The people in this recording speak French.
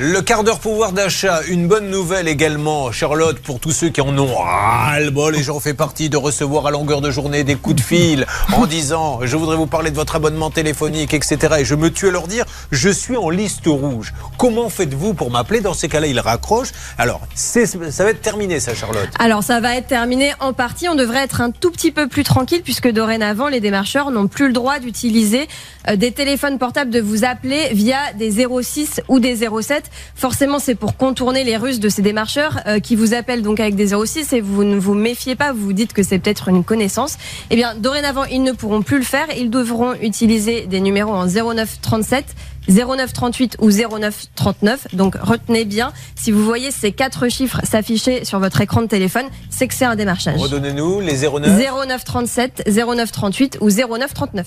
Le quart d'heure pouvoir d'achat, une bonne nouvelle également, Charlotte, pour tous ceux qui en ont ras-le-bol, et j'en fais partie de recevoir à longueur de journée des coups de fil en disant je voudrais vous parler de votre abonnement téléphonique, etc. Et je me tue à leur dire je suis en liste rouge. Comment faites-vous pour m'appeler? Dans ces cas-là, ils raccrochent. Alors, ça va être terminé, ça, Charlotte Alors, ça va être terminé en partie. On devrait être un tout petit peu plus tranquille puisque dorénavant, les démarcheurs n'ont plus le droit d'utiliser euh, des téléphones portables, de vous appeler via des 06 ou des 07 forcément c'est pour contourner les ruses de ces démarcheurs euh, qui vous appellent donc avec des 06 et vous ne vous méfiez pas, vous vous dites que c'est peut-être une connaissance. Eh bien, dorénavant, ils ne pourront plus le faire. Ils devront utiliser des numéros en 09 37 09 38 ou 09 39. Donc retenez bien, si vous voyez ces quatre chiffres s'afficher sur votre écran de téléphone, c'est que c'est un démarchage. Redonnez-nous les 09 09 37, 09 38 ou 09 39.